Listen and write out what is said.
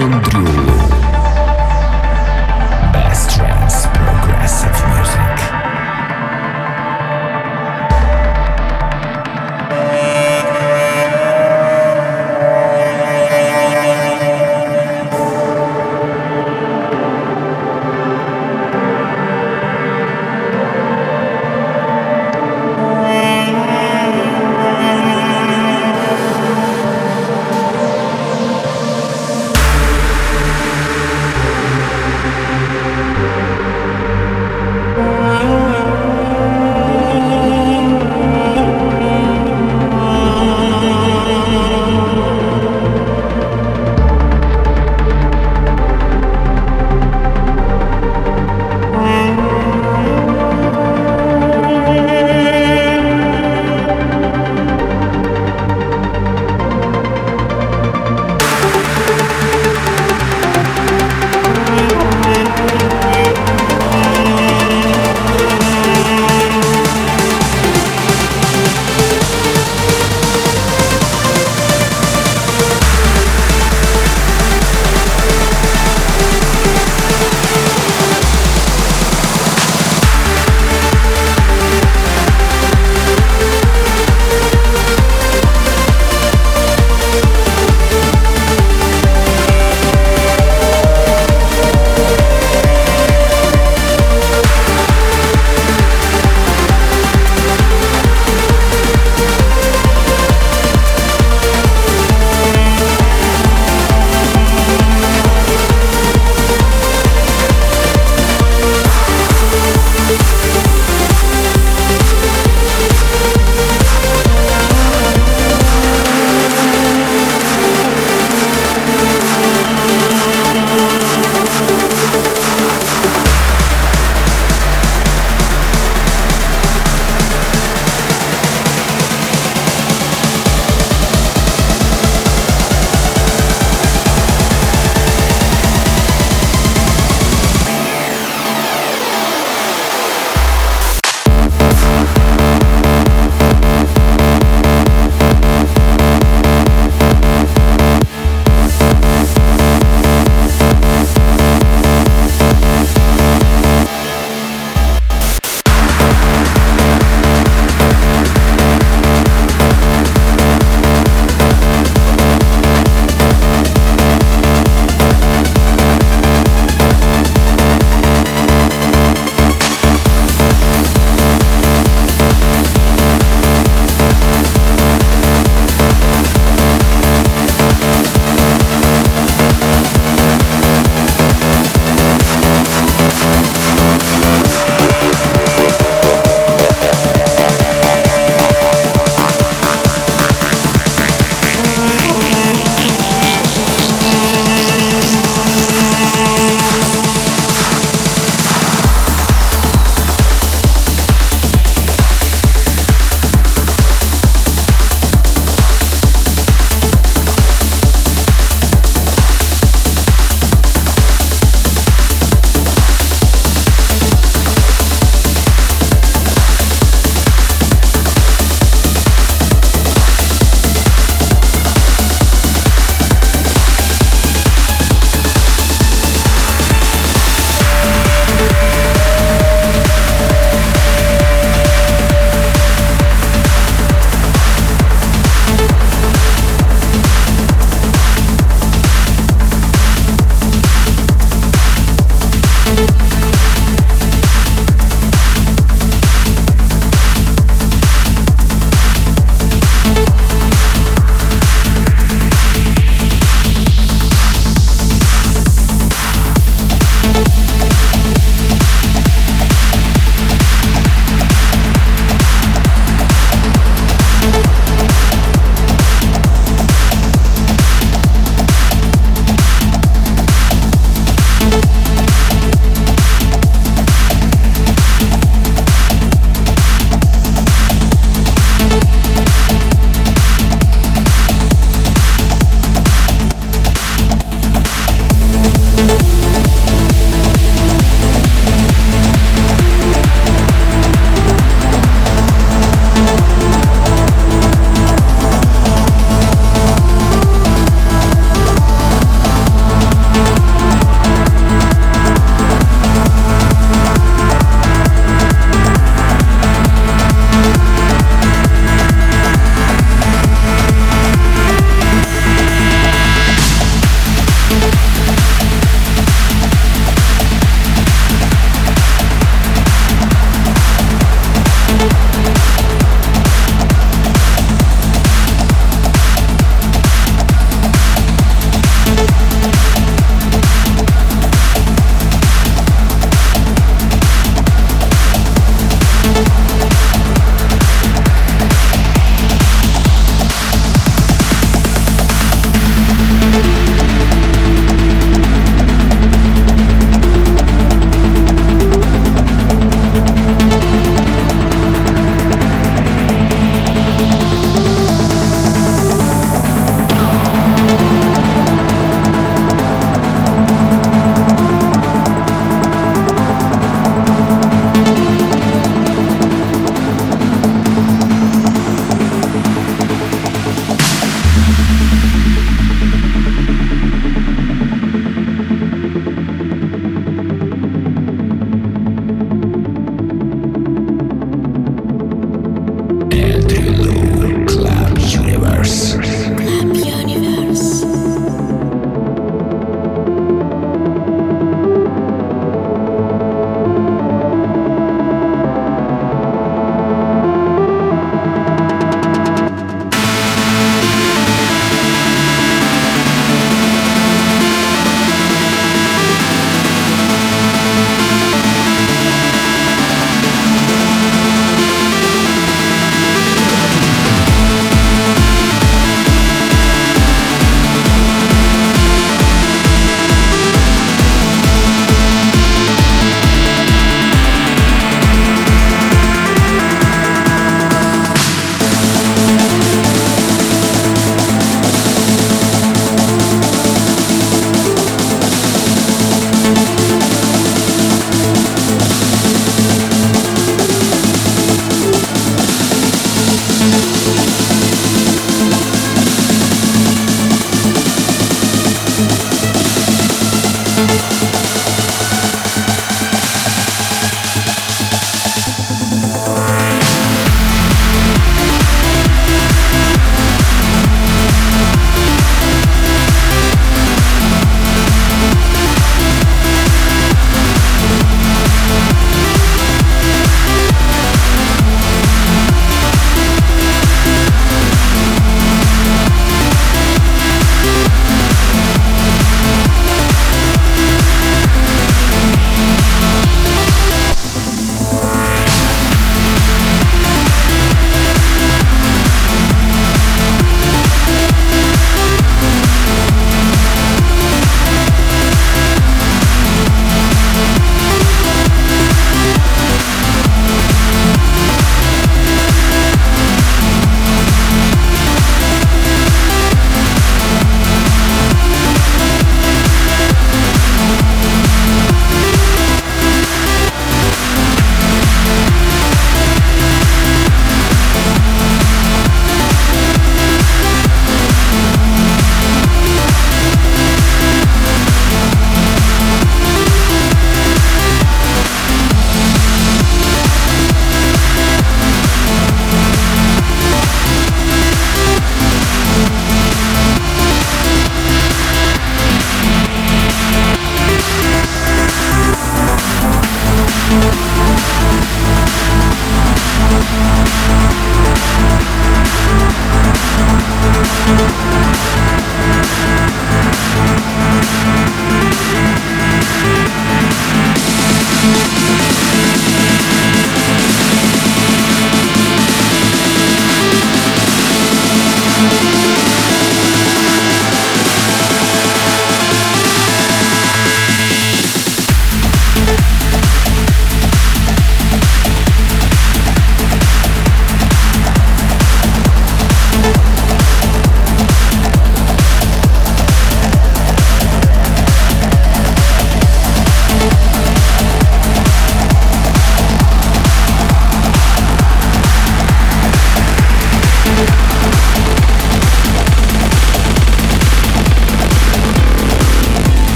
Andrew